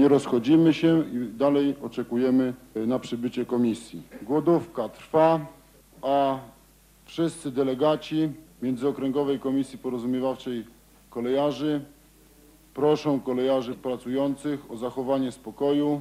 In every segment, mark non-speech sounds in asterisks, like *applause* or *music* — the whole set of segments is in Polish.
nie rozchodzimy się i dalej oczekujemy y, na przybycie komisji. Głodówka trwa, a wszyscy delegaci Międzyokręgowej Komisji Porozumiewawczej Kolejarzy proszą kolejarzy pracujących o zachowanie spokoju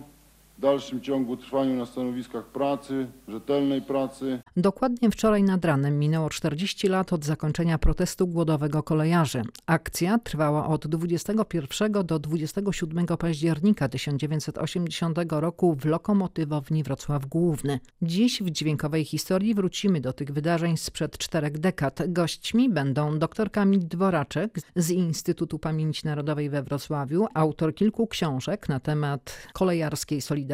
w dalszym ciągu trwaniu na stanowiskach pracy, rzetelnej pracy, Dokładnie wczoraj nad ranem minęło 40 lat od zakończenia protestu głodowego kolejarzy. Akcja trwała od 21 do 27 października 1980 roku w lokomotywowni Wrocław Główny. Dziś w dźwiękowej historii wrócimy do tych wydarzeń sprzed czterech dekad. Gośćmi będą dr Kamil Dworaczek z Instytutu Pamięci Narodowej we Wrocławiu, autor kilku książek na temat kolejarskiej solidarności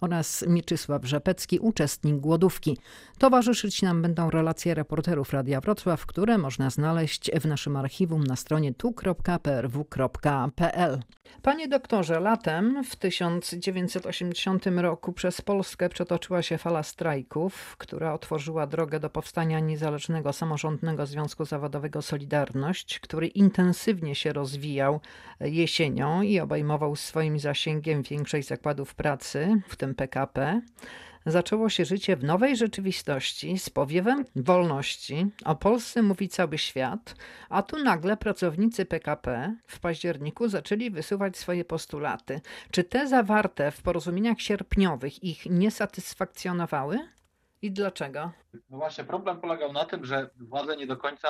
oraz Mieczysław Rzepecki, uczestnik głodówki. Towarzyszyć nam będą relacje reporterów Radia Wrocław, które można znaleźć w naszym archiwum na stronie tu.prw.pl. Panie doktorze, latem w 1980 roku przez Polskę przetoczyła się fala strajków, która otworzyła drogę do powstania niezależnego samorządnego związku zawodowego Solidarność, który intensywnie się rozwijał jesienią i obejmował swoim zasięgiem większość zakładów pracy, w tym PKP zaczęło się życie w nowej rzeczywistości z powiewem wolności. O Polsce mówi cały świat, a tu nagle pracownicy PKP w październiku zaczęli wysuwać swoje postulaty. Czy te zawarte w porozumieniach sierpniowych ich nie satysfakcjonowały? I dlaczego? No właśnie, problem polegał na tym, że władze nie do końca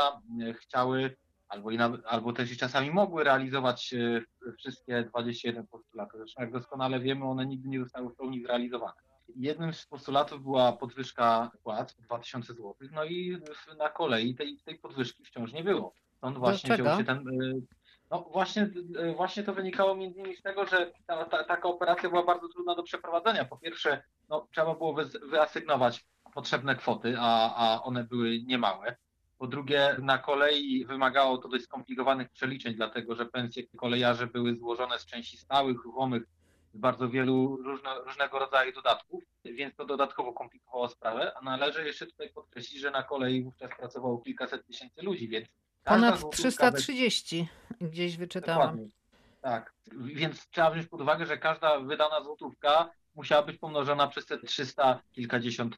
e, chciały, albo, i na, albo też i czasami mogły realizować e, wszystkie 21 postulatów. Zresztą jak doskonale wiemy, one nigdy nie zostały w pełni zrealizowane. Jednym z postulatów była podwyżka płac 2000 zł, no i na kolei tej, tej podwyżki wciąż nie było. Stąd właśnie wziął się ten. y, No właśnie, y, właśnie to wynikało między innymi z tego, że ta, ta, taka operacja była bardzo trudna do przeprowadzenia. Po pierwsze, no, trzeba było wy, wyasygnować potrzebne kwoty, a, a one były niemałe. Po drugie, na kolei wymagało to dość skomplikowanych przeliczeń, dlatego że pensje kolejarzy były złożone z części stałych, ruchomych, z bardzo wielu różno, różnego rodzaju dodatków, więc to dodatkowo komplikowało sprawę. A należy jeszcze tutaj podkreślić, że na kolei wówczas pracowało kilkaset tysięcy ludzi, więc Ponad złotówka 330 gdzieś wyczytałam. Dokładnie. Tak, więc trzeba wziąć pod uwagę, że każda wydana złotówka musiała być pomnożona przez te 300 kilkadziesiąt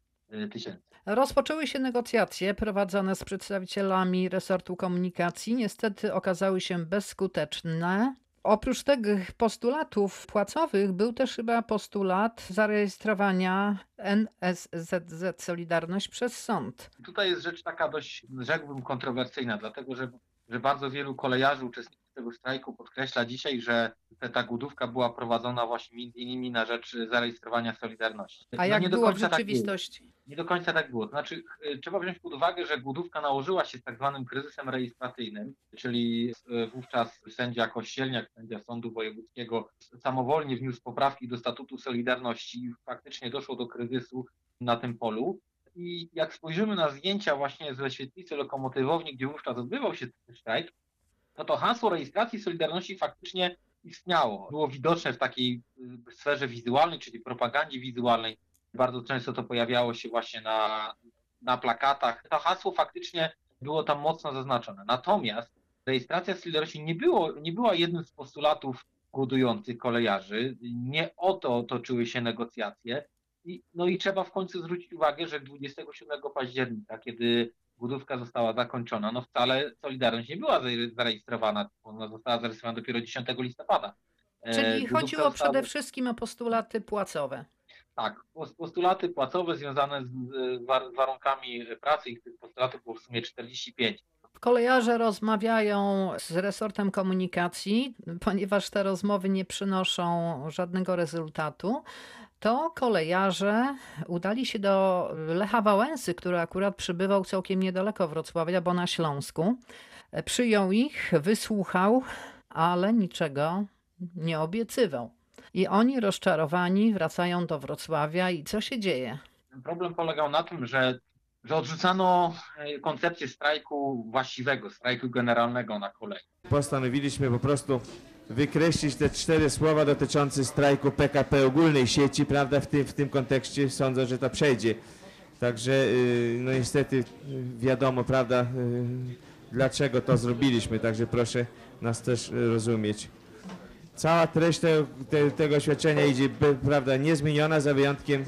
tysięcy. Rozpoczęły się negocjacje prowadzone z przedstawicielami resortu komunikacji. Niestety okazały się bezskuteczne. Oprócz tych postulatów płacowych był też chyba postulat zarejestrowania NSZZ Solidarność przez sąd. Tutaj jest rzecz taka dość, rzekłbym, kontrowersyjna, dlatego że, że bardzo wielu kolejarzy, uczestników tego strajku podkreśla dzisiaj, że ta głodówka była prowadzona właśnie między innymi na rzecz zarejestrowania Solidarności. A No jak nie do było w końca tak rzeczywistości? Nie do końca tak było. Znaczy, y, trzeba wziąć pod uwagę, że głodówka nałożyła się z tak zwanym kryzysem rejestracyjnym, czyli y, wówczas sędzia Kościelniak, sędzia Sądu Wojewódzkiego, samowolnie wniósł poprawki do statutu Solidarności i faktycznie doszło do kryzysu na tym polu. I jak spojrzymy na zdjęcia właśnie ze świetlicy lokomotywowni, gdzie wówczas odbywał się ten strajk, no to hasło rejestracji Solidarności faktycznie istniało. Było widoczne w takiej y, sferze wizualnej, czyli propagandzie wizualnej. Bardzo często to pojawiało się właśnie na, na plakatach. To hasło faktycznie było tam mocno zaznaczone. Natomiast rejestracja Solidarności nie, było, nie była jednym z postulatów głodujących kolejarzy. Nie o to toczyły się negocjacje. I, no i trzeba w końcu zwrócić uwagę, że 27 października, kiedy głodówka została zakończona, no wcale Solidarność nie była zare- zarejestrowana. Ona została zarejestrowana dopiero 10 listopada. E, Czyli głodówka chodziło została- przede wszystkim o postulaty płacowe. tak, pos- postulaty płacowe związane z z war- warunkami pracy, ich tych postulatów było w sumie 45. Kolejarze rozmawiają z resortem komunikacji, ponieważ te rozmowy nie przynoszą żadnego rezultatu. To kolejarze udali się do Lecha Wałęsy, który akurat przybywał całkiem niedaleko Wrocławia, bo na Śląsku. Przyjął ich, wysłuchał, ale niczego nie obiecywał. I oni rozczarowani wracają do Wrocławia i co się dzieje? Problem polegał na tym, że, że odrzucano e, koncepcję strajku właściwego, strajku generalnego na kolei. Postanowiliśmy po prostu wykreślić te cztery słowa dotyczące strajku PKP ogólnej sieci, prawda, w tym, w tym kontekście sądzę, że to przejdzie. Także, y, no niestety, y, wiadomo, prawda, y, dlaczego to zrobiliśmy, także proszę nas też rozumieć. Cała treść te, te, tego oświadczenia idzie prawda, niezmieniona za wyjątkiem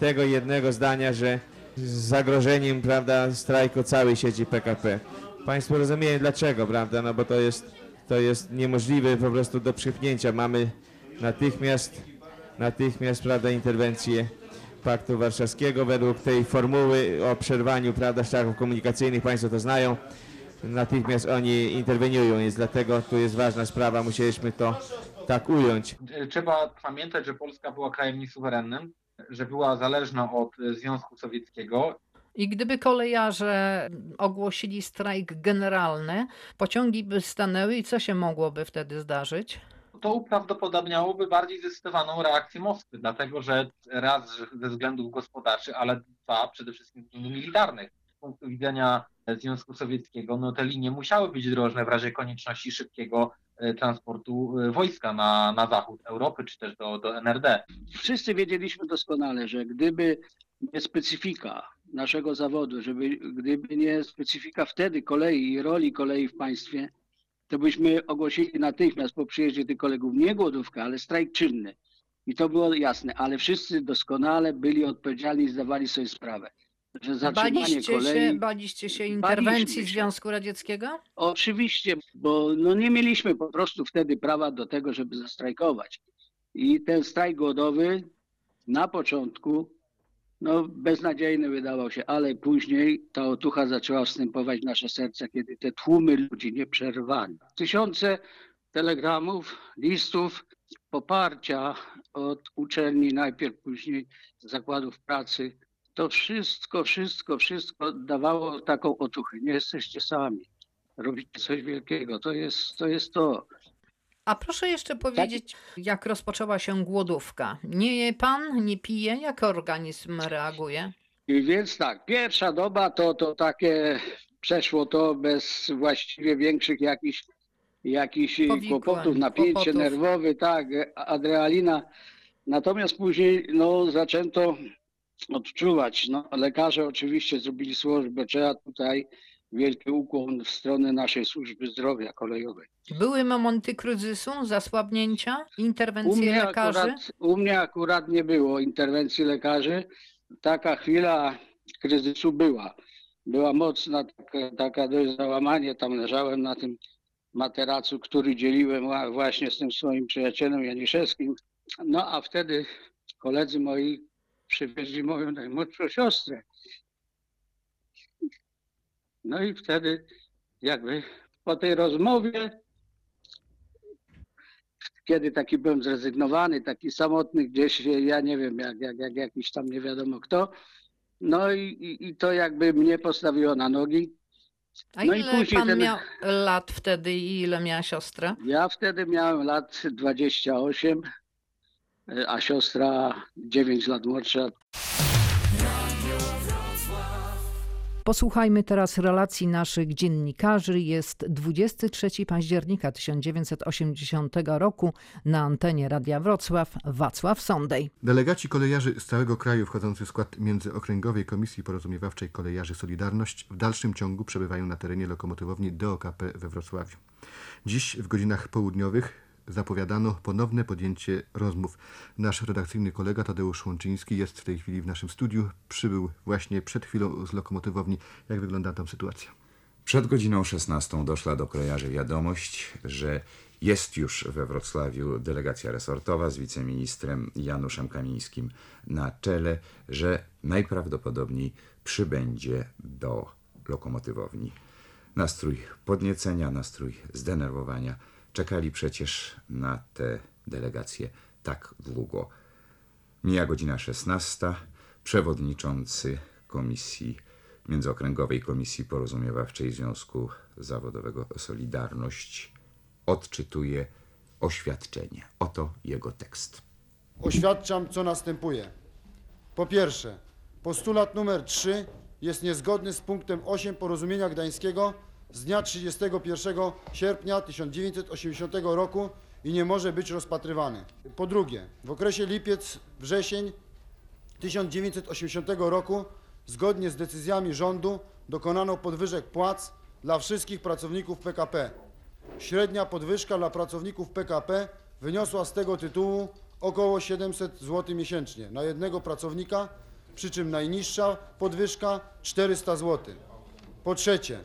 tego jednego zdania, że z zagrożeniem prawda, strajku całej sieci PKP. Państwo rozumieją dlaczego, prawda? No bo to jest, to jest niemożliwe po prostu do przypnięcia. Mamy natychmiast, natychmiast prawda, interwencję Paktu Warszawskiego według tej formuły o przerwaniu prawda, szlaków komunikacyjnych. Państwo to znają. Natychmiast oni interweniują, więc dlatego tu jest ważna sprawa. Musieliśmy to tak ująć. Trzeba pamiętać, że Polska była krajem niesuwerennym, że była zależna od Związku Sowieckiego. I gdyby kolejarze ogłosili strajk generalny, pociągi by stanęły i co się mogłoby wtedy zdarzyć? To uprawdopodobniałoby bardziej zdecydowaną reakcję Moskwy, dlatego że raz ze względów gospodarczych, ale dwa przede wszystkim względów militarnych. Z punktu widzenia Związku Sowieckiego, no te linie musiały być drożne w razie konieczności szybkiego e, transportu e, wojska na, na zachód Europy, czy też do, do NRD. Wszyscy wiedzieliśmy doskonale, że gdyby nie specyfika naszego zawodu, żeby, gdyby nie specyfika wtedy kolei i roli kolei w państwie, to byśmy ogłosili natychmiast po przyjeździe tych kolegów nie głodówkę, ale strajk czynny. I to było jasne, ale wszyscy doskonale byli odpowiedzialni i zdawali sobie sprawę, że zatrzymanie Baliście kolei... się, baliście się interwencji się. Związku Radzieckiego? Oczywiście, bo no nie mieliśmy po prostu wtedy prawa do tego, żeby zastrajkować. I ten strajk głodowy na początku no, beznadziejny wydawał się, ale później ta otucha zaczęła wstępować w nasze serca, kiedy te tłumy ludzi nieprzerwane. Tysiące telegramów, listów poparcia od uczelni, najpierw później zakładów pracy. To wszystko, wszystko, wszystko dawało taką otuchę. Nie jesteście sami robicie coś wielkiego. To jest to. Jest to. A proszę jeszcze powiedzieć, jak rozpoczęła się głodówka? Nie je pan, nie pije? Jak organizm reaguje? I więc tak, pierwsza doba to, to takie przeszło to bez właściwie większych jakichś jakichś Powikłań, kłopotów, napięcie kłopotów. nerwowe, tak, adrenalina. Natomiast później no, zaczęto odczuwać. No, lekarze oczywiście zrobili służbę, trzeba tutaj wielki ukłon w stronę naszej służby zdrowia kolejowej. Były momenty kryzysu, zasłabnięcia, U interwencje mnie, lekarzy? akurat, u mnie akurat nie było interwencji lekarzy. Taka chwila kryzysu była. Była mocna taka, taka dość załamanie. Tam leżałem na tym materacu, który dzieliłem wła- właśnie z tym swoim przyjacielem Janiszewskim. No a wtedy koledzy moi przywieźli moją najmłodszą siostrę. No i wtedy jakby po tej rozmowie kiedy taki byłem zrezygnowany, taki samotny gdzieś, ja nie wiem, jak, jak, jak jakiś tam nie wiadomo kto. No i, i, i to jakby mnie postawiło na nogi. A no ile pan ten- miał lat wtedy i ile miała siostra? Ja wtedy miałem lat 28, a siostra 9 lat młodsza. Posłuchajmy teraz relacji naszych dziennikarzy. Jest 23 października 1980 roku na antenie Radia Wrocław Wacław Sondej. Delegaci kolejarzy z całego kraju wchodzący w skład Międzyokręgowej Komisji Porozumiewawczej Kolejarzy Solidarność w dalszym ciągu przebywają na terenie lokomotywowni DOKP we Wrocławiu. Dziś w godzinach południowych zapowiadano ponowne podjęcie rozmów. Nasz redakcyjny kolega Tadeusz Łączyński jest w tej chwili w naszym studiu. Przybył właśnie przed chwilą z lokomotywowni. Jak wygląda tam sytuacja? Przed godziną 16 doszła do kolejarzy wiadomość, że jest już we Wrocławiu delegacja resortowa z wiceministrem Januszem Kamińskim na czele, że najprawdopodobniej przybędzie do lokomotywowni. Nastrój podniecenia, nastrój zdenerwowania. Czekali przecież na tę delegację tak długo. Mija godzina 16. Przewodniczący Komisji Międzyokręgowej Komisji Porozumiewawczej Związku Zawodowego Solidarność odczytuje oświadczenie. Oto jego tekst. Oświadczam, co następuje. Po pierwsze, postulat numer 3 jest niezgodny z punktem 8 porozumienia gdańskiego z dnia 31 sierpnia 1980 roku i nie może być rozpatrywany. Po drugie, w okresie lipiec-wrzesień 1980 roku zgodnie z decyzjami rządu dokonano podwyżek płac dla wszystkich pracowników PKP. Średnia podwyżka dla pracowników PKP wyniosła z tego tytułu około 700 zł miesięcznie na jednego pracownika, przy czym najniższa podwyżka 400 zł. Po trzecie,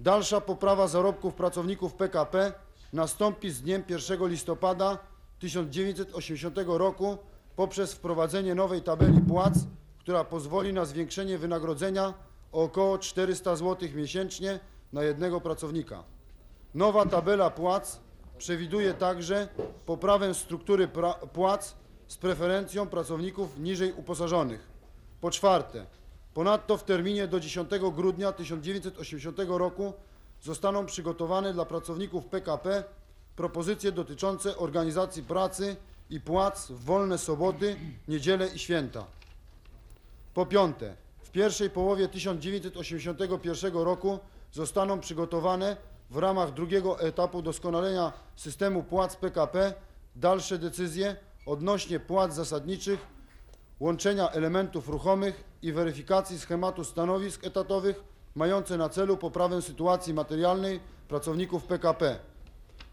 dalsza poprawa zarobków pracowników PKP nastąpi z dniem 1 listopada 1980 roku poprzez wprowadzenie nowej tabeli płac, która pozwoli na zwiększenie wynagrodzenia o około 400 zł miesięcznie na jednego pracownika. Nowa tabela płac przewiduje także poprawę struktury płac z preferencją pracowników niżej uposażonych. Po czwarte, ponadto w terminie do 10 grudnia 1980 roku zostaną przygotowane dla pracowników PKP propozycje dotyczące organizacji pracy i płac w wolne soboty, niedziele i święta. Po piąte, w pierwszej połowie 1981 roku zostaną przygotowane w ramach drugiego etapu doskonalenia systemu płac PKP dalsze decyzje odnośnie płac zasadniczych, łączenia elementów ruchomych i weryfikacji schematu stanowisk etatowych mające na celu poprawę sytuacji materialnej pracowników PKP.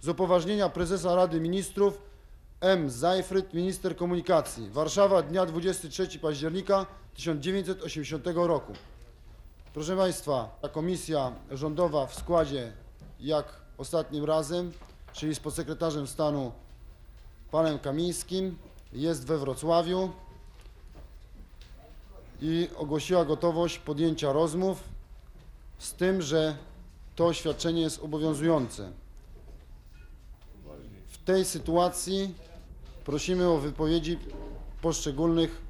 Z upoważnienia prezesa Rady Ministrów M. Zajfryd, minister komunikacji. Warszawa, dnia 23 października 1980 roku. Proszę Państwa, ta komisja rządowa w składzie jak ostatnim razem, czyli z podsekretarzem stanu panem Kamińskim, jest we Wrocławiu i ogłosiła gotowość podjęcia rozmów z tym, że to oświadczenie jest obowiązujące. W tej sytuacji prosimy o wypowiedzi poszczególnych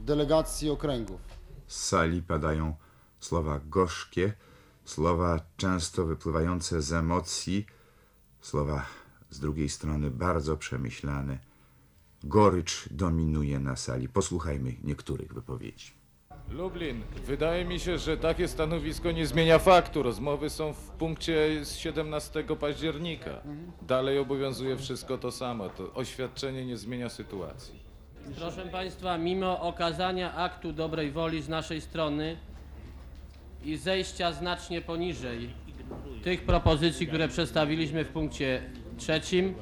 delegacji okręgów. Z sali padają słowa gorzkie, słowa często wypływające z emocji, słowa z drugiej strony bardzo przemyślane. Gorycz dominuje na sali. Posłuchajmy niektórych wypowiedzi. Lublin. Wydaje mi się, że takie stanowisko nie zmienia faktu. Rozmowy są w punkcie z 17 października. Dalej obowiązuje wszystko to samo. To oświadczenie nie zmienia sytuacji. Proszę Państwa, mimo okazania aktu dobrej woli z naszej strony i zejścia znacznie poniżej tych propozycji, które przedstawiliśmy w punkcie trzecim,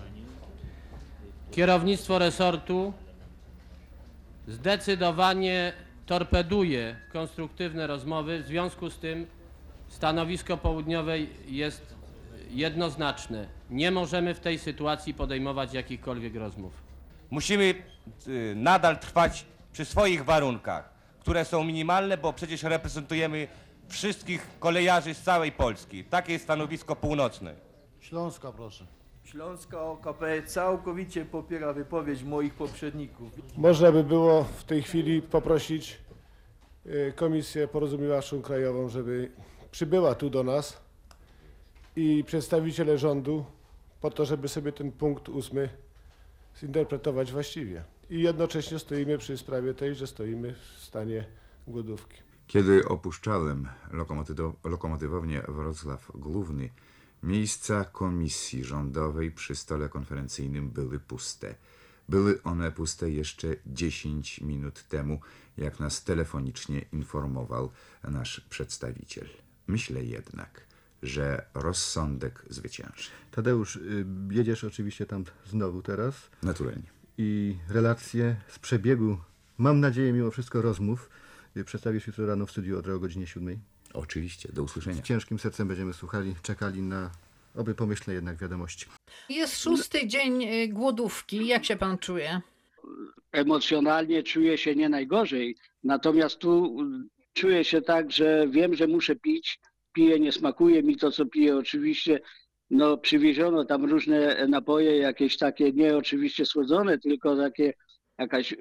kierownictwo resortu zdecydowanie torpeduje konstruktywne rozmowy. W związku z tym stanowisko południowej jest jednoznaczne. Nie możemy w tej sytuacji podejmować jakichkolwiek rozmów. Musimy y, nadal trwać przy swoich warunkach, które są minimalne, bo przecież reprezentujemy wszystkich kolejarzy z całej Polski. Takie jest stanowisko północne. Śląska, proszę. Śląska OKP całkowicie popiera wypowiedź moich poprzedników. Można by było w tej chwili poprosić y, Komisję Porozumiewawczą Krajową, żeby przybyła tu do nas i przedstawiciele rządu po to, żeby sobie ten punkt ósmy zinterpretować właściwie. I jednocześnie stoimy przy sprawie tej, że stoimy w stanie głodówki. Kiedy opuszczałem lokomotywownię Wrocław Główny, miejsca komisji rządowej przy stole konferencyjnym były puste. Były one puste jeszcze 10 minut temu, jak nas telefonicznie informował nasz przedstawiciel. Myślę jednak, że rozsądek zwycięży. Tadeusz, y, jedziesz oczywiście tam znowu teraz Naturalnie. i relacje z przebiegu, mam nadzieję mimo wszystko rozmów, y, przedstawisz jutro rano w studiu o godzinie 7. Oczywiście, do usłyszenia. Z ciężkim sercem będziemy słuchali, czekali na oby pomyślne jednak wiadomości. Jest szósty dzień y, głodówki. Jak się pan czuje? emocjonalnie czuję się nie najgorzej. Natomiast tu mm, czuję się tak, że wiem, że muszę pić. Piję, nie smakuje mi to, co piję. Oczywiście no, przywieziono tam różne napoje, jakieś takie nie oczywiście słodzone, tylko takie jakaś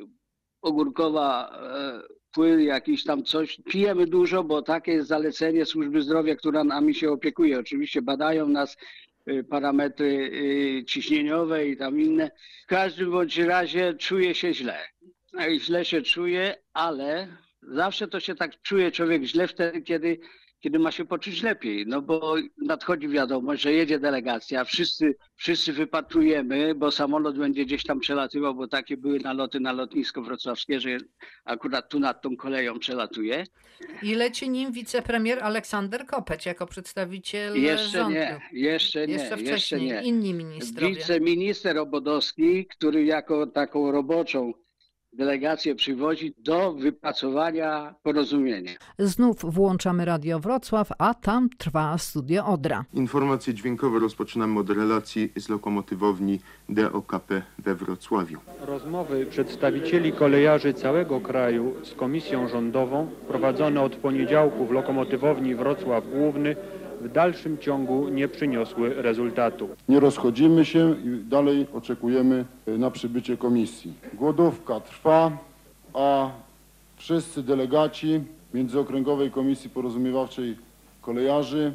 ogórkowa e, płyn, jakiś tam coś. Pijemy dużo, bo takie jest zalecenie służby zdrowia, która nami się opiekuje. Oczywiście badają nas y, parametry y, ciśnieniowe i tam inne. W każdym bądź razie czuję się źle. Źle się czuję, ale zawsze to się tak czuje człowiek źle wtedy, kiedy kiedy ma się poczuć lepiej. No bo nadchodzi wiadomość, że jedzie delegacja, wszyscy, wszyscy wypatrujemy, bo samolot będzie gdzieś tam przelatywał, bo takie były naloty na lotnisko wrocławskie, że akurat tu nad tą koleją przelatuje. I leci nim wicepremier Aleksander Kopeć jako przedstawiciel Jeszcze rządu. nie, jeszcze nie, Jeszcze jeszcze wcześniej, nie. inni ministrowie. Wiceminister Obodowski, który jako taką roboczą delegację przywozi do wypracowania porozumienia. Znów włączamy Radio Wrocław, a tam trwa studio Odra. Informacje dźwiękowe rozpoczynamy od relacji z lokomotywowni DOKP we Wrocławiu. Rozmowy przedstawicieli kolejarzy całego kraju z komisją rządową prowadzone od poniedziałku w lokomotywowni Wrocław Główny w dalszym ciągu nie przyniosły rezultatu. Nie rozchodzimy się i dalej oczekujemy e, na przybycie komisji. Głodówka trwa, a wszyscy delegaci Międzyokręgowej Komisji Porozumiewawczej Kolejarzy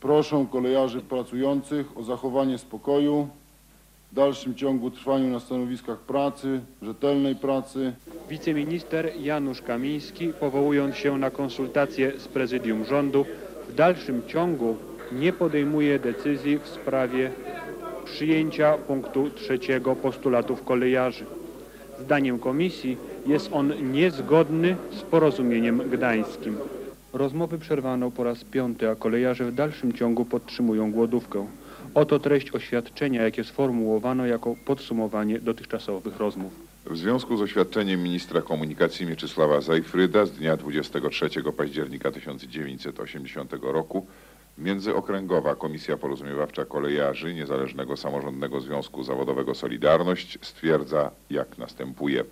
proszą kolejarzy pracujących o zachowanie spokoju w dalszym ciągu trwaniu na stanowiskach pracy, rzetelnej pracy. Wiceminister Janusz Kamiński, powołując się na konsultacje z prezydium rządu, w dalszym ciągu nie podejmuje decyzji w sprawie przyjęcia punktu trzeciego postulatów kolejarzy. Zdaniem komisji jest on niezgodny z porozumieniem gdańskim. Rozmowy przerwano po raz piąty, a kolejarze w dalszym ciągu podtrzymują głodówkę. Oto treść oświadczenia, jakie sformułowano jako podsumowanie dotychczasowych rozmów. W związku z oświadczeniem ministra komunikacji Mieczysława Zajfryda z dnia 23 października 1980 roku Międzyokręgowa Komisja Porozumiewawcza Kolejarzy Niezależnego Samorządnego Związku Zawodowego Solidarność stwierdza jak następuje.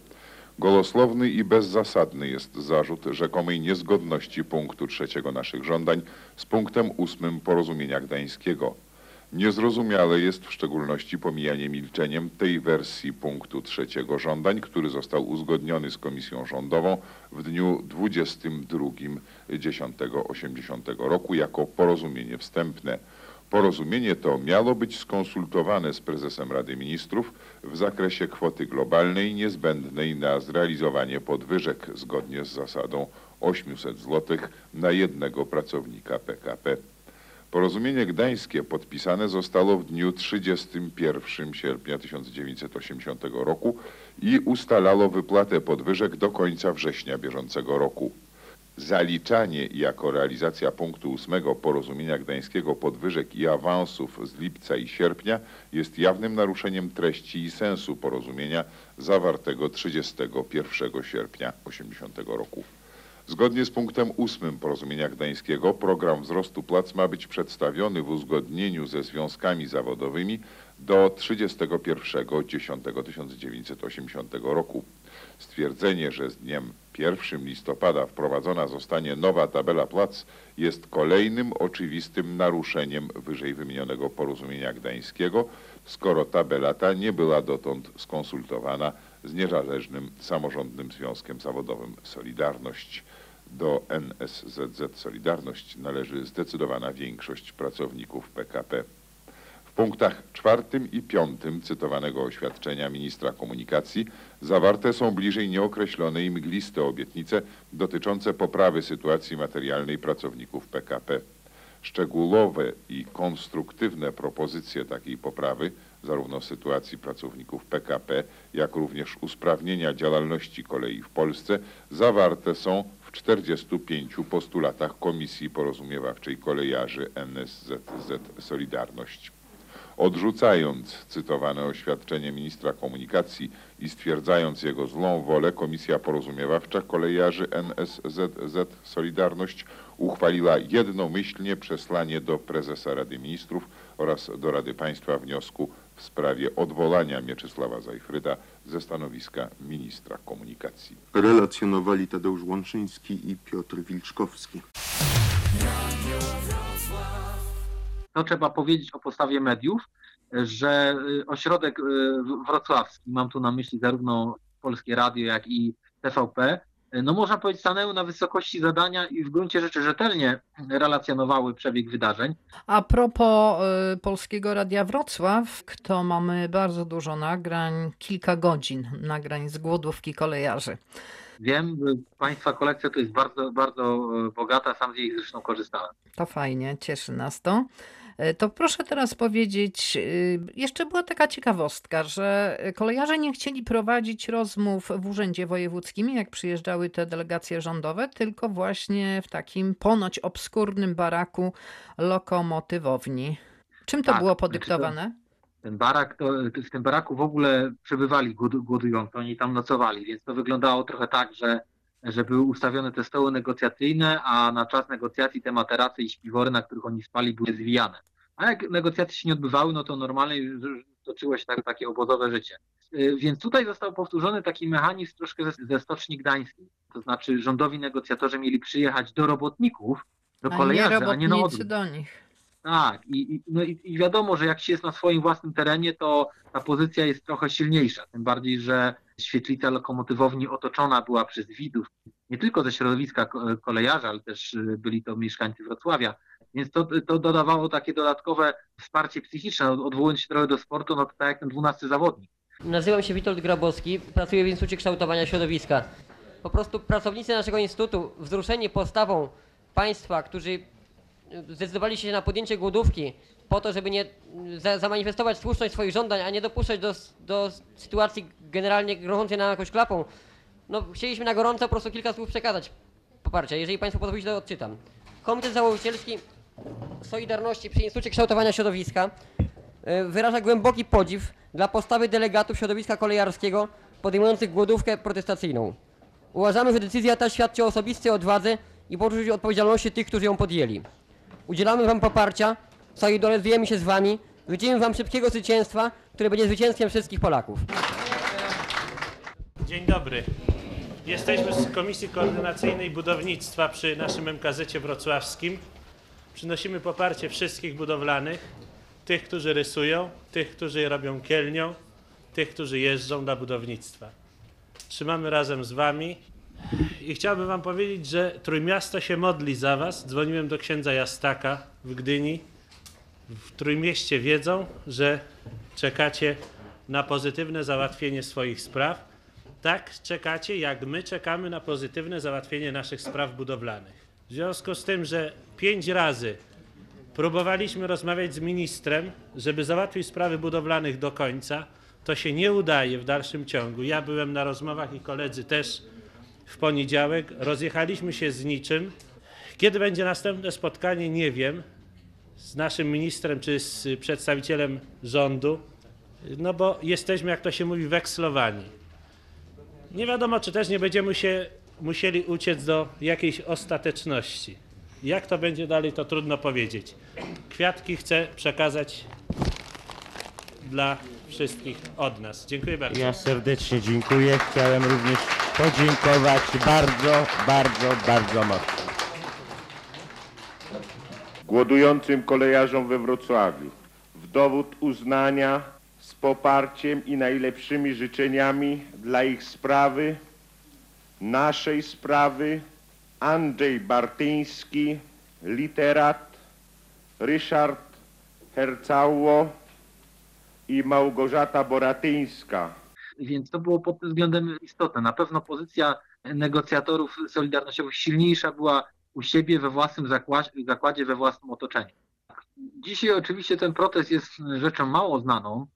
Golosłowny i bezzasadny jest zarzut rzekomej niezgodności punktu trzeciego naszych żądań z punktem ósmym porozumienia gdańskiego. Niezrozumiałe jest w szczególności pomijanie milczeniem tej wersji punktu trzeciego żądań, który został uzgodniony z Komisją Rządową w dniu 22.10.80 roku jako porozumienie wstępne. Porozumienie to miało być skonsultowane z prezesem Rady Ministrów w zakresie kwoty globalnej niezbędnej na zrealizowanie podwyżek zgodnie z zasadą 800 zł na jednego pracownika PKP. Porozumienie gdańskie podpisane zostało w dniu 31 sierpnia 1980 roku i ustalało wypłatę podwyżek do końca września bieżącego roku. Zaliczanie jako realizacja punktu 8 porozumienia gdańskiego podwyżek i awansów z lipca i sierpnia jest jawnym naruszeniem treści i sensu porozumienia zawartego 31 sierpnia 1980 roku. Zgodnie z punktem 8 porozumienia gdańskiego program wzrostu płac ma być przedstawiony w uzgodnieniu ze związkami zawodowymi do 31.10.1980 roku. Stwierdzenie, że z dniem 1 listopada wprowadzona zostanie nowa tabela płac jest kolejnym oczywistym naruszeniem wyżej wymienionego porozumienia gdańskiego, skoro tabela ta nie była dotąd skonsultowana z niezależnym samorządnym związkiem zawodowym Solidarność. Do NSZZ Solidarność należy zdecydowana większość pracowników PKP. W punktach czwartym i piątym cytowanego oświadczenia ministra komunikacji zawarte są bliżej nieokreślone i mgliste obietnice dotyczące poprawy sytuacji materialnej pracowników PKP. Szczegółowe i konstruktywne propozycje takiej poprawy, zarówno sytuacji pracowników PKP, jak również usprawnienia działalności kolei w Polsce, zawarte są 45 postulatach Komisji Porozumiewawczej Kolejarzy NSZZ Solidarność. Odrzucając cytowane oświadczenie ministra komunikacji i stwierdzając jego złą wolę, Komisja Porozumiewawcza Kolejarzy NSZZ Solidarność uchwaliła jednomyślnie przesłanie do prezesa Rady Ministrów oraz do Rady Państwa wniosku w sprawie odwołania Mieczysława Zajfryda ze stanowiska ministra komunikacji. Relacjonowali Tadeusz Łączyński i Piotr Wilczkowski. To trzeba powiedzieć o postawie mediów, że y, ośrodek y, wrocławski, mam tu na myśli zarówno Polskie Radio, jak i TVP, no można powiedzieć, stanęły na wysokości zadania i w gruncie rzeczy rzetelnie relacjonowały przebieg wydarzeń. A propos y, Polskiego Radia Wrocław, to mamy bardzo dużo nagrań, kilka godzin nagrań z głodówki kolejarzy. Wiem, że Państwa kolekcja to jest bardzo, bardzo e, bogata, sam z jej zresztą korzystałem. To fajnie, cieszy nas to. E, To proszę teraz powiedzieć, y, jeszcze była taka ciekawostka, że kolejarze nie chcieli prowadzić rozmów w Urzędzie Wojewódzkim, jak przyjeżdżały te delegacje rządowe, tylko właśnie w takim ponoć obskurnym baraku lokomotywowni. Czym to Tak, było znaczy to- podyktowane? Ten barak, to, w tym baraku w ogóle przebywali głod- głodujący, oni tam nocowali, więc to wyglądało trochę tak, że, że były ustawione te stoły negocjacyjne, a na czas negocjacji te materace i śpiwory, na których oni spali, były zwijane. A jak negocjacje się nie odbywały, no to normalnie toczyło się tak, takie obozowe życie. Y, Więc tutaj został powtórzony taki mechanizm troszkę ze, ze Stoczni Gdańskiej. To znaczy rządowi negocjatorzy mieli przyjechać do robotników, do A nie kolejarzy, a nie na odwrót. do nich. Tak, i, i, no i, i wiadomo, że jak się jest na swoim własnym terenie, to ta pozycja jest trochę silniejsza. Tym bardziej, że świetlica lokomotywowni otoczona była przez widów, nie tylko ze środowiska ko- kolejarza, ale też y, byli to mieszkańcy Wrocławia. Więc to, to dodawało takie dodatkowe wsparcie psychiczne. Od- Odwołując się trochę do sportu, no to tak jak ten dwunasty zawodnik. Nazywam się Witold Grabowski, pracuję w Instytucie Kształtowania Środowiska. Po prostu pracownicy naszego instytutu, wzruszeni postawą państwa, którzy zdecydowali się na podjęcie głodówki po to, żeby nie za, zamanifestować słuszność swoich żądań, a nie dopuszczać do, do sytuacji generalnie grożącej nam jakąś klapą, no chcieliśmy na gorąco po prostu kilka słów przekazać poparcia. Jeżeli Państwo pozwolicie, to odczytam. Komitet Założycielski Solidarności przy Instytucie Kształtowania Środowiska e, wyraża głęboki podziw dla postawy delegatów środowiska kolejarskiego podejmujących głodówkę protestacyjną. Uważamy, że decyzja ta świadczy o osobistej odwadze i poczuciu odpowiedzialności tych, którzy ją podjęli. Udzielamy Wam poparcia, solidaryzujemy się z Wami, życzymy Wam szybkiego zwycięstwa, które będzie zwycięstwem wszystkich Polaków. Dzień dobry. Jesteśmy z Komisji Koordynacyjnej Budownictwa przy naszym MKZ wrocławskim. Przynosimy poparcie wszystkich budowlanych, tych, którzy rysują, tych, którzy robią kielnią, tych, którzy jeżdżą dla budownictwa. Trzymamy razem z Wami i chciałbym Wam powiedzieć, że Trójmiasto się modli za Was. Dzwoniłem do księdza Jastaka w Gdyni. W Trójmieście wiedzą, że czekacie na pozytywne załatwienie swoich spraw. Tak czekacie, jak my czekamy na pozytywne załatwienie naszych spraw budowlanych. W związku z tym, że pięć razy próbowaliśmy rozmawiać z ministrem, żeby załatwić sprawy budowlanych do końca, to się nie udaje w dalszym ciągu. Ja byłem na rozmowach i koledzy też w poniedziałek. Rozjechaliśmy się z niczym. Kiedy będzie następne spotkanie, nie wiem. Z naszym ministrem czy z przedstawicielem rządu. No bo jesteśmy, jak to się mówi, wekslowani. Nie wiadomo, czy też nie będziemy się musieli uciec do jakiejś ostateczności. Jak to będzie dalej, to trudno powiedzieć. Kwiatki chcę przekazać dla wszystkich od nas. Dziękuję bardzo. Ja serdecznie dziękuję. Chciałem również podziękować bardzo, bardzo, bardzo mocno. głodującym kolejarzom we Wrocławiu. W dowód uznania poparciem i najlepszymi życzeniami dla ich sprawy, naszej sprawy, Andrzej Bartyński, literat, Ryszard Hercauło i Małgorzata Boratyńska. Więc to było pod tym względem istotne. Na pewno pozycja negocjatorów solidarnościowych silniejsza była u siebie we własnym zakładzie we własnym otoczeniu. Dzisiaj oczywiście ten protest jest rzeczą mało znaną,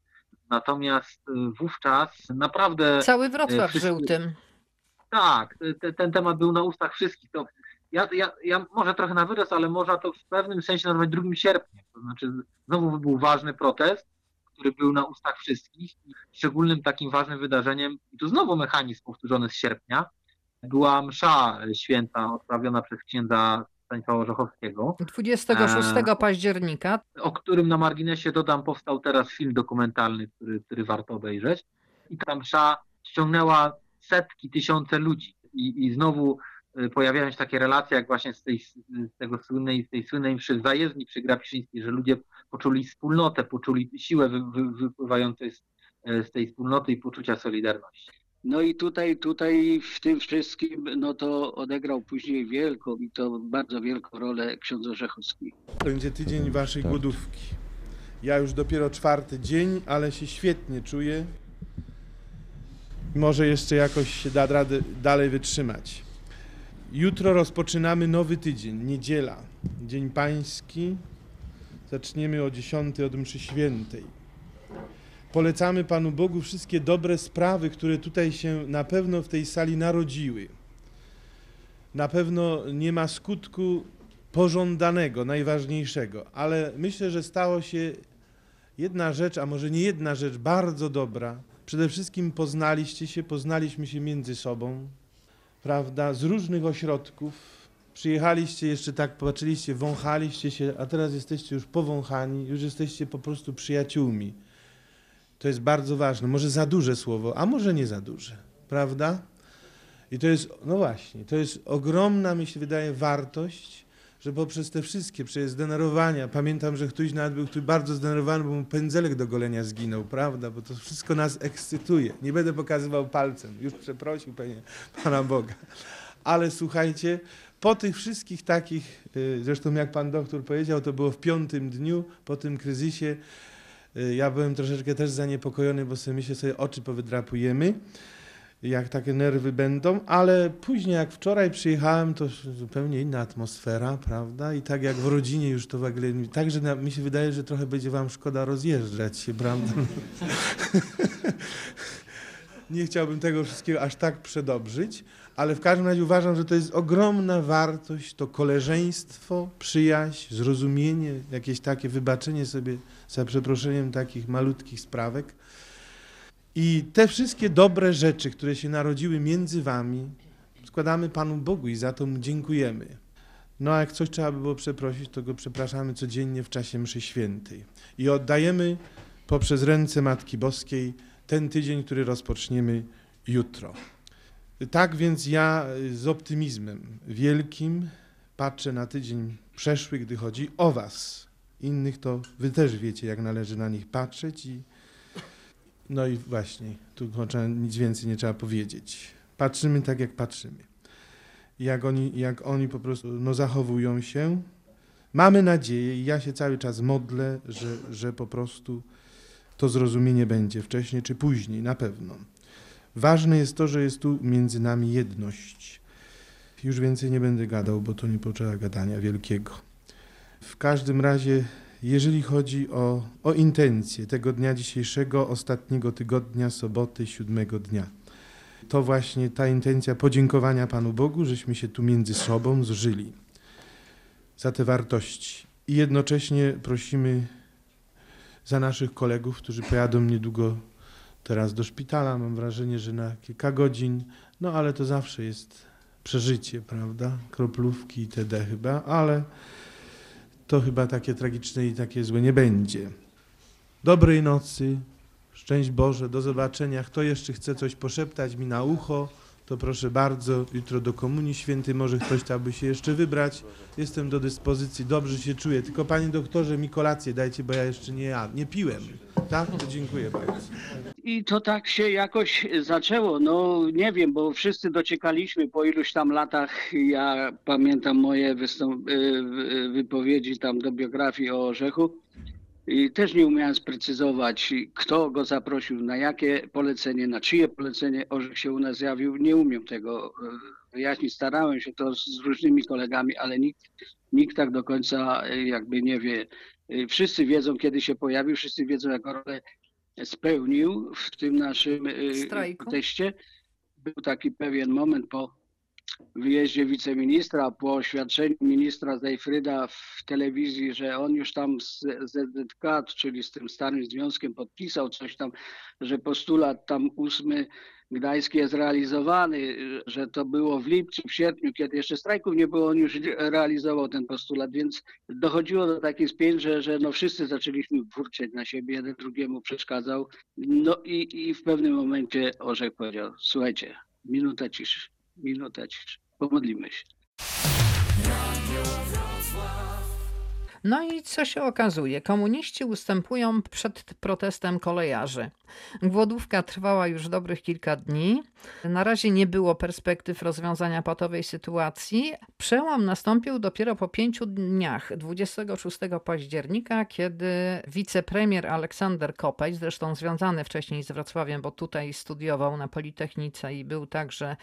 natomiast y, wówczas naprawdę... Cały y, Wrocław wszyscy- żył tym. Tak, te, ten temat był na ustach wszystkich. To ja, ja, ja może trochę na wyrost, ale można to w pewnym sensie nazwać 2 sierpnia. To znaczy znowu był ważny protest, który był na ustach wszystkich. Szczególnym takim ważnym wydarzeniem, i tu znowu mechanizm powtórzony z sierpnia, była msza święta odprawiona przez księdza Stanisława Żochowskiego. 26 E, października o którym na marginesie dodam, powstał teraz film dokumentalny, który, który warto obejrzeć. I ta msza ściągnęła setki, tysiące ludzi. I, i znowu y, pojawiają się takie relacje, jak właśnie z tej, z tego słynnej, z tej słynnej mszy w zajezdni przy Grabiszyńskiej, że ludzie poczuli wspólnotę, poczuli siłę wy, wy, wypływającą z, z tej wspólnoty i poczucia solidarności. No i tutaj, tutaj w tym wszystkim, no to odegrał później wielką i to bardzo wielką rolę ksiądz Orzechowski. Będzie tydzień waszej głodówki. Ja już dopiero czwarty dzień, ale się świetnie czuję. Może jeszcze jakoś się da radę dalej wytrzymać. Jutro rozpoczynamy nowy tydzień, niedziela, Dzień Pański. Zaczniemy o 10 od mszy świętej. Polecamy Panu Bogu wszystkie dobre sprawy, które tutaj się na pewno w tej sali narodziły. Na pewno nie ma skutku pożądanego, najważniejszego, ale myślę, że stało się jedna rzecz, a może nie jedna rzecz, bardzo dobra. Przede wszystkim poznaliście się, poznaliśmy się między sobą, prawda, z różnych ośrodków. Przyjechaliście jeszcze tak, popatrzyliście, wąchaliście się, a teraz jesteście już powąchani, już jesteście po prostu przyjaciółmi. To jest bardzo ważne. Może za duże słowo, a może nie za duże, prawda? I to jest, no właśnie, to jest ogromna, mi się wydaje, wartość, że poprzez te wszystkie, przez zdenerwowania, pamiętam, że ktoś nawet był tu bardzo zdenerwowany, bo mu pędzelek do golenia zginął, prawda? Bo to wszystko nas ekscytuje. Nie będę pokazywał palcem, już przeprosił Panie Pana Boga. Ale słuchajcie, po tych wszystkich takich, y, zresztą jak Pan doktor powiedział, to było w piątym dniu, po tym kryzysie, ja byłem troszeczkę też zaniepokojony, bo sobie myślę, sobie oczy powydrapujemy jak takie nerwy będą, ale później jak wczoraj przyjechałem, to zupełnie inna atmosfera, prawda? I tak jak w rodzinie już to w ogóle, także mi się wydaje, że trochę będzie wam szkoda rozjeżdżać się, prawda? *laughs* Nie chciałbym tego wszystkiego aż tak przedobrzyć, ale w każdym razie uważam, że to jest ogromna wartość, to koleżeństwo, przyjaźń, zrozumienie, jakieś takie wybaczenie sobie za przeproszeniem takich malutkich sprawek. I te wszystkie dobre rzeczy, które się narodziły między wami, składamy Panu Bogu i za to mu dziękujemy. No a jak coś trzeba by było przeprosić, to go przepraszamy codziennie w czasie mszy świętej. I oddajemy poprzez ręce Matki Boskiej ten tydzień, który rozpoczniemy jutro. Tak więc ja z optymizmem wielkim patrzę na tydzień przeszły, gdy chodzi o was. Innych to wy też wiecie, jak należy na nich patrzeć i no i właśnie, tu nic więcej nie trzeba powiedzieć. Patrzymy tak, jak patrzymy. Jak oni, jak oni po prostu no, zachowują się. Mamy nadzieję i ja się cały czas modlę, że, że po prostu to zrozumienie będzie wcześniej czy później, na pewno. Ważne jest to, że jest tu między nami jedność. Już więcej nie będę gadał, bo to nie potrzeba gadania wielkiego. W każdym razie jeżeli chodzi o, o intencje tego dnia dzisiejszego, ostatniego tygodnia, soboty, siódmego dnia. To właśnie ta intencja podziękowania Panu Bogu, żeśmy się tu między sobą zżyli za te wartości. I jednocześnie prosimy za naszych kolegów, którzy pojadą niedługo teraz do szpitala. Mam wrażenie, że na kilka godzin, no ale to zawsze jest przeżycie, prawda? Kroplówki itd. chyba, ale to chyba takie tragiczne i takie złe nie będzie. Dobrej nocy, szczęść Boże, do zobaczenia. Kto jeszcze chce coś poszeptać mi na ucho, to proszę bardzo, jutro do Komunii Świętej, może ktoś chciałby się jeszcze wybrać. Jestem do dyspozycji, dobrze się czuję. Tylko panie doktorze, mi kolację dajcie, bo ja jeszcze nie nie piłem. Tak? To dziękuję bardzo. I to tak się jakoś zaczęło. No nie wiem, bo wszyscy dociekaliśmy po iluś tam latach. Ja pamiętam moje wystąp- y, wypowiedzi tam do biografii o Orzechu. I też nie umiałem sprecyzować, kto go zaprosił, na jakie polecenie, na czyje polecenie Orzech się u nas zjawił. Nie umiem tego y, wyjaśnić. Starałem się to z różnymi kolegami, ale nikt, nikt tak do końca y, jakby nie wie. Wszyscy wiedzą, kiedy się pojawił, wszyscy wiedzą, jaką rolę spełnił w tym naszym Strajku? teście. Był taki pewien moment po wyjeździe wiceministra, po oświadczeniu ministra Zajfryda w telewizji, że on już tam z ZZK, czyli z tym starym związkiem podpisał coś tam, że postulat tam ósmy Gdański jest realizowany, że to było w lipcu, w sierpniu, kiedy jeszcze strajków nie było, on już realizował ten postulat, więc dochodziło do takich spięć, że, że no wszyscy zaczęliśmy burczeć na siebie, jeden drugiemu przeszkadzał. No i, i w pewnym momencie Orzech powiedział, słuchajcie, minuta ciszy, minuta ciszy, pomodlimy się. No i co się okazuje? Komuniści ustępują przed protestem kolejarzy. Głodówka trwała już dobrych kilka dni. Na razie nie było perspektyw rozwiązania patowej sytuacji. Przełom nastąpił dopiero po pięciu dniach, 26 października, kiedy wicepremier Aleksander Kopeć, zresztą związany wcześniej z Wrocławiem, bo tutaj studiował na Politechnice i był także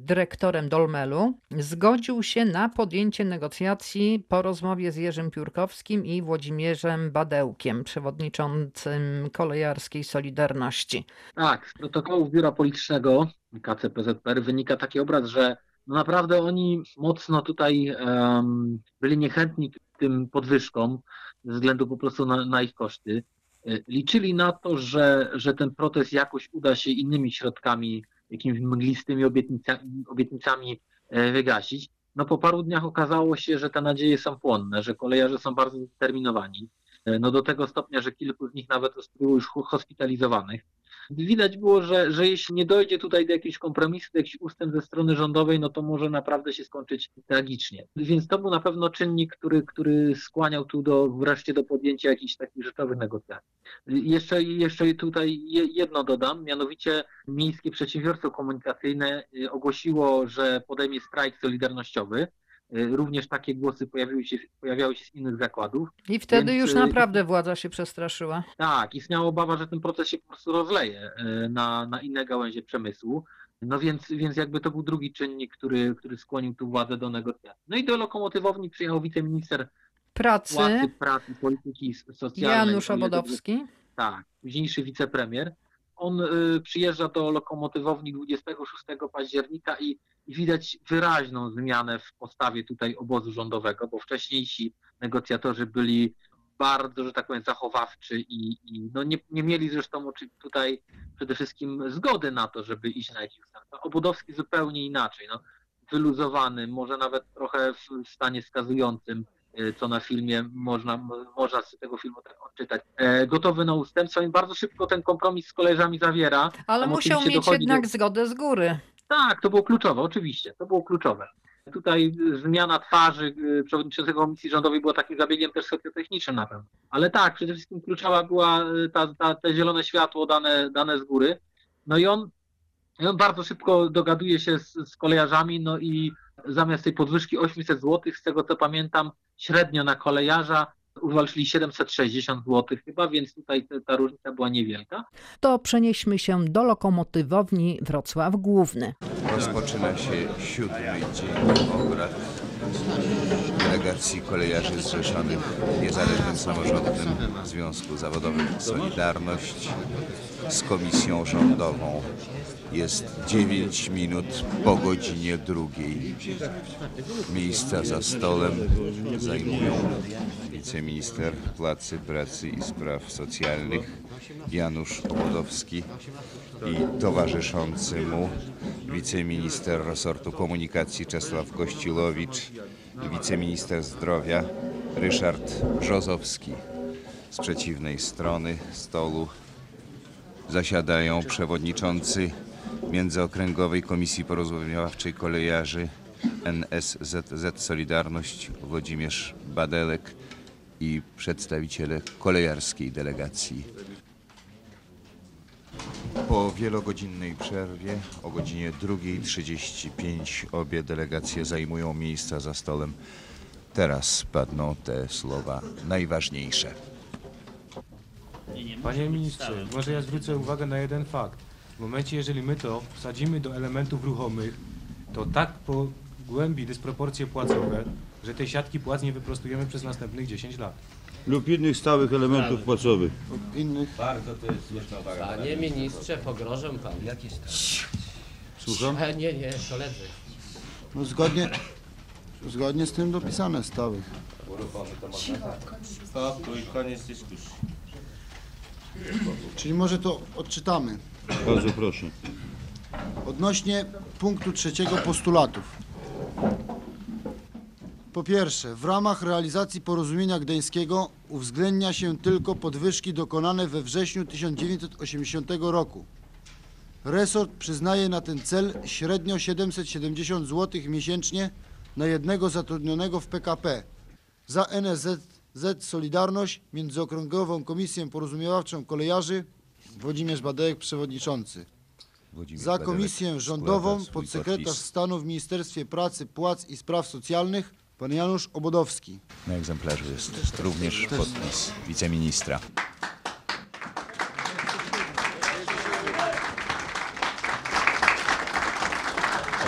dyrektorem Dolmelu, zgodził się na podjęcie negocjacji po rozmowie z Jerzym Piórkowskim i Włodzimierzem Badełkiem, przewodniczącym kolejarskiej Solidarności. Tak, z protokołów Biura Politycznego KCPZPR wynika taki obraz, że no naprawdę oni mocno tutaj em, byli niechętni tym podwyżkom ze względu po prostu na, na ich koszty. Y, Liczyli na to, że, że ten protest jakoś uda się innymi środkami, jakimiś mglistymi obietnica, obietnicami e, wygasić. No po paru dniach okazało się, że te nadzieje są płonne, że kolejarze są bardzo zdeterminowani. E, No do tego stopnia, że kilku z nich nawet było już ho- hospitalizowanych. Widać było, że, że jeśli nie dojdzie tutaj do jakiegoś kompromisu, do jakichś ustęp ze strony rządowej, no to może naprawdę się skończyć tragicznie. Więc to był na pewno czynnik, który, który skłaniał tu do, wreszcie do podjęcia jakichś takich rzeczowych negocjacji. Jeszcze, jeszcze tutaj je- jedno dodam, mianowicie Miejskie Przedsiębiorstwo Komunikacyjne y, ogłosiło, że podejmie strajk solidarnościowy. Y, Również takie głosy pojawiły się, pojawiały się z innych zakładów. I wtedy Więc, już y, naprawdę władza się przestraszyła. tak, istniała obawa, że ten proces się po prostu rozleje e, na, na inne gałęzie przemysłu. No więc, więc jakby to był drugi czynnik, który, który skłonił tu władzę do negocjacji. No i do lokomotywowni przyjechał wiceminister Pracy Płacy, Pracy, Polityki Socjalnej. Janusz Obodowski. Tak, późniejszy wicepremier. On y, przyjeżdża do lokomotywowni 26 października i, widać wyraźną zmianę w postawie tutaj obozu rządowego, bo wcześniejsi negocjatorzy byli bardzo, że tak powiem, zachowawczy i, i no nie, nie mieli zresztą tutaj przede wszystkim zgody na to, żeby iść na jakiś ustęp. Obudowski zupełnie inaczej, no, wyluzowany, może nawet trochę w stanie skazującym, co na filmie można, można z tego filmu tak odczytać. E, gotowy na ustępstwa i bardzo szybko ten kompromis z koleżami zawiera. Ale musiał mieć dochodzi do- jednak zgodę z góry. tak, to było kluczowe, oczywiście, to było kluczowe. Tutaj y, zmiana twarzy y, przewodniczącego komisji rządowej była takim zabiegiem też socjotechnicznym na pewno. Ale tak, przede wszystkim kluczowa była y, ta, ta, te zielone światło dane, dane z góry. No i on, i on bardzo szybko dogaduje się z, z kolejarzami, no i zamiast tej podwyżki 800 zł, z tego co pamiętam, średnio na kolejarza uwalczyli 760 zł chyba, więc tutaj te, ta różnica była niewielka. To przenieśmy się do lokomotywowni Wrocław Główny. Rozpoczyna się siódmy dzień obrad delegacji kolejarzy zrzeszonych w Niezależnym Samorządnym Związku Zawodowym Solidarność z komisją rządową. Jest 9 minut po godzinie drugiej. Miejsca za stolem zajmują wiceminister Pracy, Pracy i Spraw Socjalnych Janusz Obodowski i towarzyszący mu wiceminister resortu komunikacji Czesław Kościulowicz i wiceminister zdrowia Ryszard Brzozowski. Z przeciwnej strony stolu zasiadają przewodniczący Międzyokręgowej Komisji Porozumiewawczej Kolejarzy NSZZ Solidarność Włodzimierz Badelek i przedstawiciele kolejarskiej delegacji. Po wielogodzinnej przerwie o godzinie 2.35 obie delegacje zajmują miejsca za stolem. Teraz padną te słowa najważniejsze. Panie ministrze, może ja zwrócę uwagę na jeden fakt. W momencie, jeżeli my to wsadzimy do elementów ruchomych, to tak pogłębi dysproporcje płacowe, że tej siatki płac nie wyprostujemy przez następnych 10 lat. lub innych stałych elementów płacowych. Innych. Bardzo to jest słuszna uwaga. Panie ministrze, pogrożę panu. Jaki jest Słucham? E, Nie, nie, koledzy. No zgodnie, zgodnie z tym dopisane stałych. Uruchomy to można tak. Spokój, koniec dyskusji. Czyli może to odczytamy. Bardzo proszę. Odnośnie punktu trzeciego postulatów. Po pierwsze, w ramach realizacji porozumienia gdańskiego uwzględnia się tylko podwyżki dokonane we wrześniu 1980 roku. Resort przyznaje na ten cel średnio 770 zł miesięcznie na jednego zatrudnionego w PKP. Za NSZ Solidarność, Międzyokręgową Komisję Porozumiewawczą Kolejarzy, Włodzimierz Badek, przewodniczący. Włodzimierz Za Badelek komisję składa rządową swój podsekretarz podpis. stanu w Ministerstwie Pracy, Płac i Spraw Socjalnych pan Janusz Obodowski. Na egzemplarzu jest również podpis wiceministra.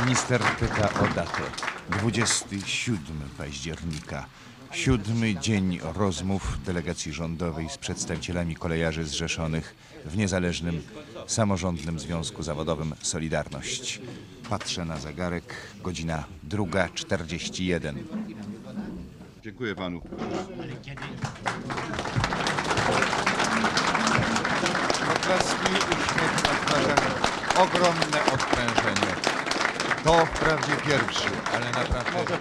Minister pyta o datę. 27 października. Siódmy dzień rozmów delegacji rządowej z przedstawicielami kolejarzy zrzeszonych w niezależnym samorządnym związku zawodowym Solidarność. Patrzę na zegarek, godzina 2.41. Dziękuję panu. Oklaski, uśmiech na twarzach, ogromne odprężenie. To wprawdzie pierwszy, ale naprawdę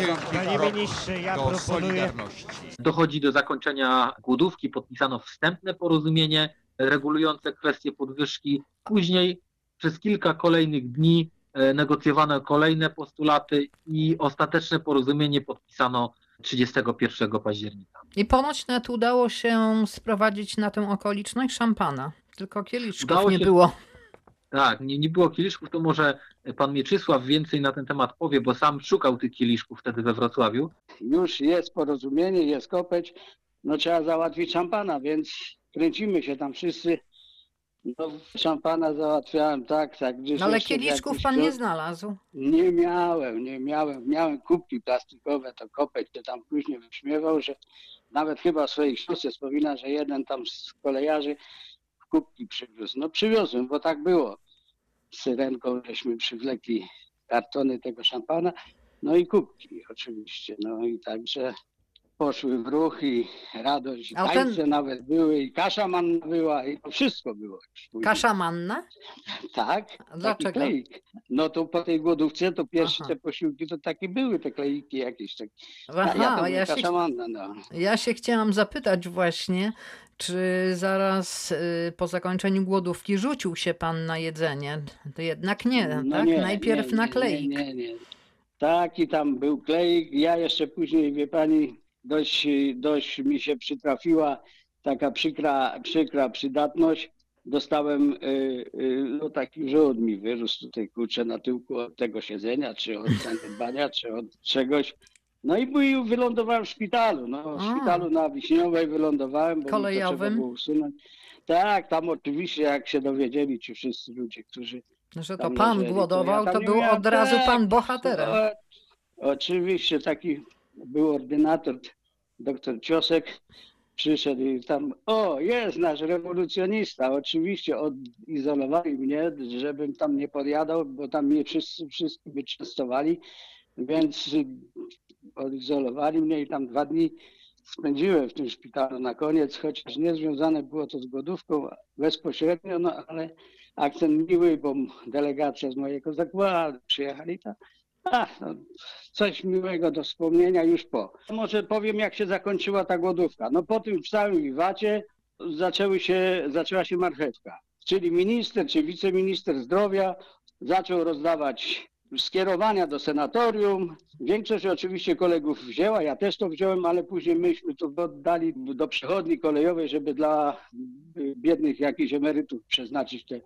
wielki Panie krok ministrze, ja do proponuję- solidarności. Dochodzi do zakończenia głodówki, podpisano wstępne porozumienie regulujące kwestie podwyżki. Później przez kilka kolejnych dni e, negocjowano kolejne postulaty i ostateczne porozumienie podpisano 31 października. I ponoć nawet udało się sprowadzić na tę okoliczność szampana. Tylko kieliszków Udało nie się- było. Tak, nie, nie było kieliszków, to może pan Mieczysław więcej na ten temat powie, bo sam szukał tych kieliszków wtedy we Wrocławiu. Już jest porozumienie, jest kopeć, no trzeba załatwić szampana, więc kręcimy się tam wszyscy. No, szampana załatwiałem tak, tak. gdzieś No ale jeszcze kieliszków jakiś pan nie znalazł. Nie miałem, nie miałem. Miałem kubki plastikowe, to kopeć się tam później wyśmiewał, że nawet chyba w swojej książce wspomina, że jeden tam z kolejarzy kubki przywiózł. No przywiozłem, bo tak było. Z syrenką żeśmy przywlekli kartony tego szampana, no i kubki oczywiście. No i także poszły w ruch i radość, A ten- tańce nawet były, i kasza manna była, i to wszystko było. Kasza manna? *laughs* Tak. A dlaczego? Kleik. No to po tej głodówce to pierwsze Aha. te posiłki to takie były, te kleiki jakieś. Tak. Aha, ja ja ja się- kasza manna, no. Ja się chciałam zapytać właśnie, czy zaraz y, po zakończeniu głodówki rzucił się pan na jedzenie? To jednak nie, No tak? nie, Najpierw nie, na nie, kleik. Nie, nie. Taki tam był kleik. Ja jeszcze później, wie pani, dość, dość mi się przytrafiła taka przykra, przykra przydatność. Dostałem, y, y, no taki żołd mi wyrósł tutaj, kurczę, na tyłku od tego siedzenia, czy od zaniedbania, czy od czegoś. No i wylądowałem w szpitalu, no w A. szpitalu na Wiśniowej wylądowałem, bo mi to trzeba Kolejowym? było usunąć. Tak, tam oczywiście jak się dowiedzieli ci wszyscy ludzie, którzy Że to pan leżeli, głodował, ja to tam nie był miałem- od razu tak, pan bohaterem. Oczywiście taki był ordynator, doktor Ciosek, przyszedł i tam, o jest nasz rewolucjonista, oczywiście odizolowali mnie, żebym tam nie podjadał, bo tam mnie wszyscy, wszyscy by częstowali, więc odizolowali mnie i tam dwa dni spędziłem w tym szpitalu na koniec, chociaż nie związane było to z głodówką bezpośrednio, no ale akcent miły, bo delegacja z mojego zakładu przyjechali tam. No, coś miłego do wspomnienia już po. Może powiem, jak się zakończyła ta głodówka. No po tym całym wiwacie zaczęły się, zaczęła się marchewka. Czyli minister czy wiceminister zdrowia zaczął rozdawać skierowania do senatorium. Większość oczywiście kolegów wzięła, ja też to wziąłem, ale później myśmy to oddali do przechodni kolejowej, żeby dla biednych jakichś emerytów przeznaczyć te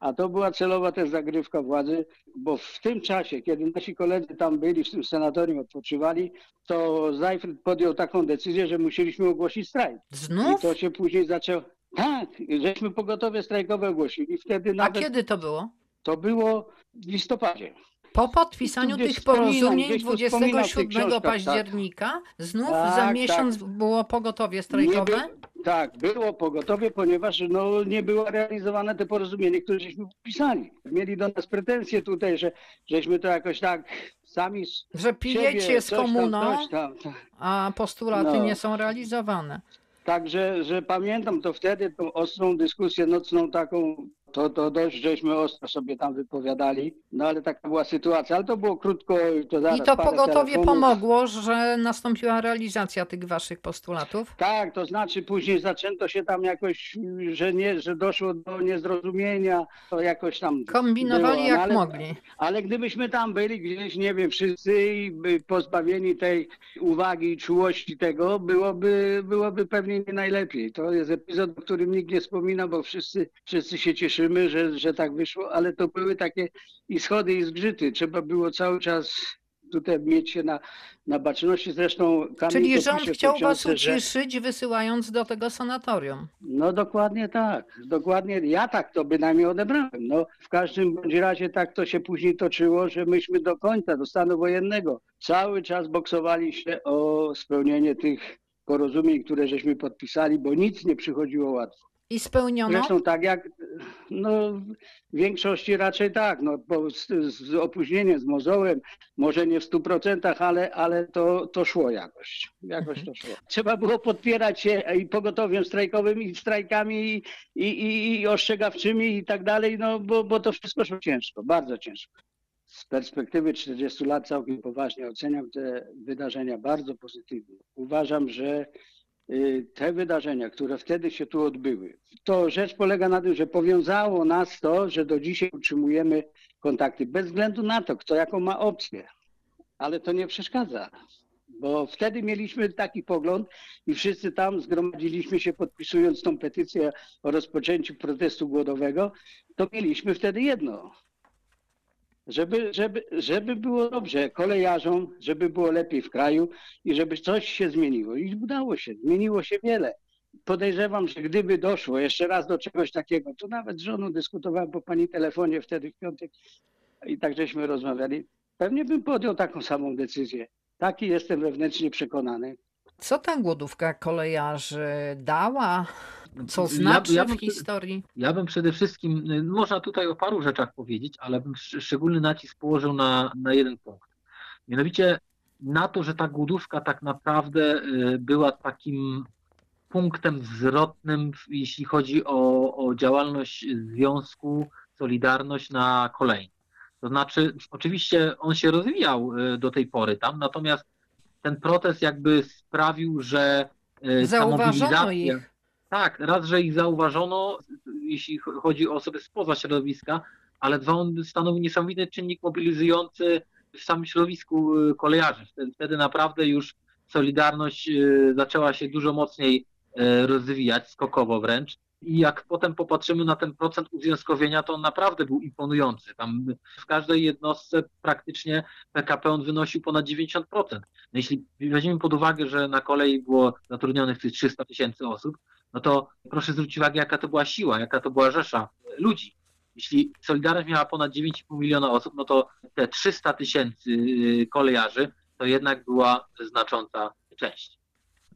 a to była celowa też zagrywka władzy, bo w tym czasie, kiedy nasi koledzy tam byli, w tym senatorium odpoczywali, to Zajfrid podjął taką decyzję, że musieliśmy ogłosić strajk. Znów? I to się później zaczęło. Tak, żeśmy pogotowie strajkowe ogłosili. Wtedy A nawet kiedy to było? to było w listopadzie. Po podpisaniu tych porozumień gdzieś to wspominam w tych 27 książkach, tak. października znów Tak, za tak. miesiąc było pogotowie strajkowe? by- tak, było pogotowie, ponieważ no, nie było realizowane te porozumienie, które żeśmy podpisali. Mieli do nas pretensje tutaj, że żeśmy to jakoś tak sami z Że pijecie siebie, z tam, komuną, tam, tak. a postulaty No. nie są realizowane. Także, że pamiętam to wtedy, tą ostrą dyskusję nocną taką To, to dość żeśmy ostro sobie tam wypowiadali, no ale taka była sytuacja, ale to było krótko. To zaraz I to pogotowie telefonów. pomogło, że nastąpiła realizacja tych waszych postulatów? Tak, to znaczy później zaczęto się tam jakoś, że nie, że doszło do niezrozumienia, to jakoś tam Kombinowali było, jak no, ale, mogli. Ale gdybyśmy tam byli gdzieś, nie wiem, wszyscy i by pozbawieni tej uwagi i czułości tego, byłoby, byłoby pewnie nie najlepiej. To jest epizod, o którym nikt nie wspomina, bo wszyscy, wszyscy się cieszymy, że, że tak wyszło, ale to były takie i schody i zgrzyty. Trzeba było cały czas tutaj mieć się na, na baczności. Zresztą Kamil Czyli rząd chciał was książce, że- uciszyć, wysyłając do tego sanatorium. no dokładnie tak, dokładnie. Ja tak to bynajmniej odebrałem. No, w każdym bądź razie tak to się później toczyło, że myśmy do końca, do stanu wojennego, cały czas boksowali się o spełnienie tych porozumień, które żeśmy podpisali, bo nic nie przychodziło łatwo. I spełniono? Zresztą tak jak, no w większości raczej tak, no bo z, z opóźnieniem, z mozołem, może nie w stu procentach, ale, ale to, to szło jakoś, jakoś to szło. Trzeba było podpierać się i pogotowiem strajkowym, i strajkami, i, i, i, i ostrzegawczymi i tak dalej, no bo, bo to wszystko szło ciężko, bardzo ciężko. Z perspektywy 40 lat całkiem poważnie oceniam te wydarzenia bardzo pozytywnie. Uważam, że te wydarzenia, które wtedy się tu odbyły, to rzecz polega na tym, że powiązało nas to, że do dzisiaj utrzymujemy kontakty, bez względu na to, kto jaką ma opcję. Ale to nie przeszkadza, bo wtedy mieliśmy taki pogląd i wszyscy tam zgromadziliśmy się podpisując tą petycję o rozpoczęciu protestu głodowego, to mieliśmy wtedy jedno. Żeby, żeby, żeby było dobrze kolejarzom, żeby było lepiej w kraju i żeby coś się zmieniło. I udało się, zmieniło się wiele. Podejrzewam, że gdyby doszło jeszcze raz do czegoś takiego, to nawet z żoną dyskutowałem po pani telefonie wtedy w piątek i tak żeśmy rozmawiali, pewnie bym podjął taką samą decyzję. Taki jestem wewnętrznie przekonany. Co ta głodówka kolejarzy dała? Co Ja- znaczy ja w bym- historii? Ja bym przede wszystkim, y, można tutaj o paru rzeczach powiedzieć, ale bym sz- szczególny nacisk położył na, na jeden punkt. Mianowicie na to, że ta głodówka tak naprawdę y, była takim punktem zwrotnym, w- jeśli chodzi o, o działalność Związku Solidarność na kolei. To znaczy, oczywiście on się rozwijał y, do tej pory tam, natomiast ten protest jakby sprawił, że Zauważono ich. Tak, raz, że ich zauważono, jeśli ch- chodzi o osoby spoza środowiska, ale dwa, on stanowi niesamowity czynnik mobilizujący w samym środowisku y, kolejarzy. Wtedy, wtedy naprawdę już Solidarność y, zaczęła się dużo mocniej y, rozwijać, skokowo wręcz. I jak potem popatrzymy na ten procent uzwiązkowienia, to on naprawdę był imponujący. Tam w każdej jednostce praktycznie PKP on wynosił ponad 90%. No jeśli weźmiemy pod uwagę, że na kolei było zatrudnionych tych 300 tysięcy osób, no to proszę zwrócić uwagę, jaka to była siła, jaka to była rzesza ludzi. Jeśli Solidarność miała ponad 9,5 miliona osób, no to te 300 tysięcy y, kolejarzy to jednak była znacząca część.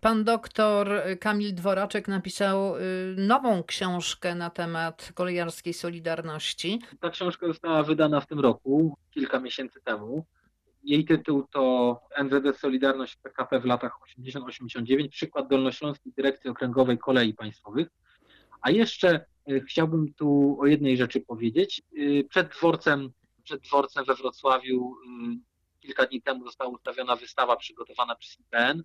Pan doktor Kamil Dworaczek napisał y, nową książkę na temat kolejarskiej solidarności. Ta książka została wydana w tym roku, kilka miesięcy temu. Jej tytuł to NZD Solidarność PKP w latach 80-89, przykład Dolnośląskiej Dyrekcji Okręgowej Kolei Państwowych. A jeszcze y, chciałbym tu o jednej rzeczy powiedzieć. Y, Przed dworcem, przed dworcem we Wrocławiu y, kilka dni temu została ustawiona wystawa przygotowana przez IPN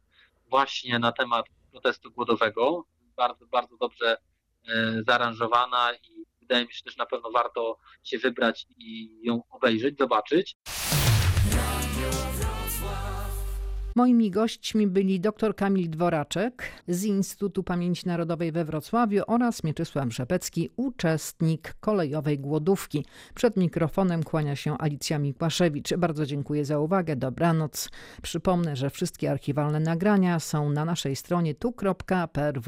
właśnie na temat protestu głodowego. Bardzo, bardzo dobrze zaaranżowana i wydaje mi się, że też na pewno warto się wybrać i ją obejrzeć, zobaczyć. Moimi gośćmi byli dr Kamil Dworaczek z Instytutu Pamięci Narodowej we Wrocławiu oraz Mieczysław Rzepecki, uczestnik kolejowej głodówki. Przed mikrofonem kłania się Alicja Mikłaszewicz. Bardzo dziękuję za uwagę. Dobranoc. Przypomnę, że wszystkie archiwalne nagrania są na naszej stronie tu.prw.pl.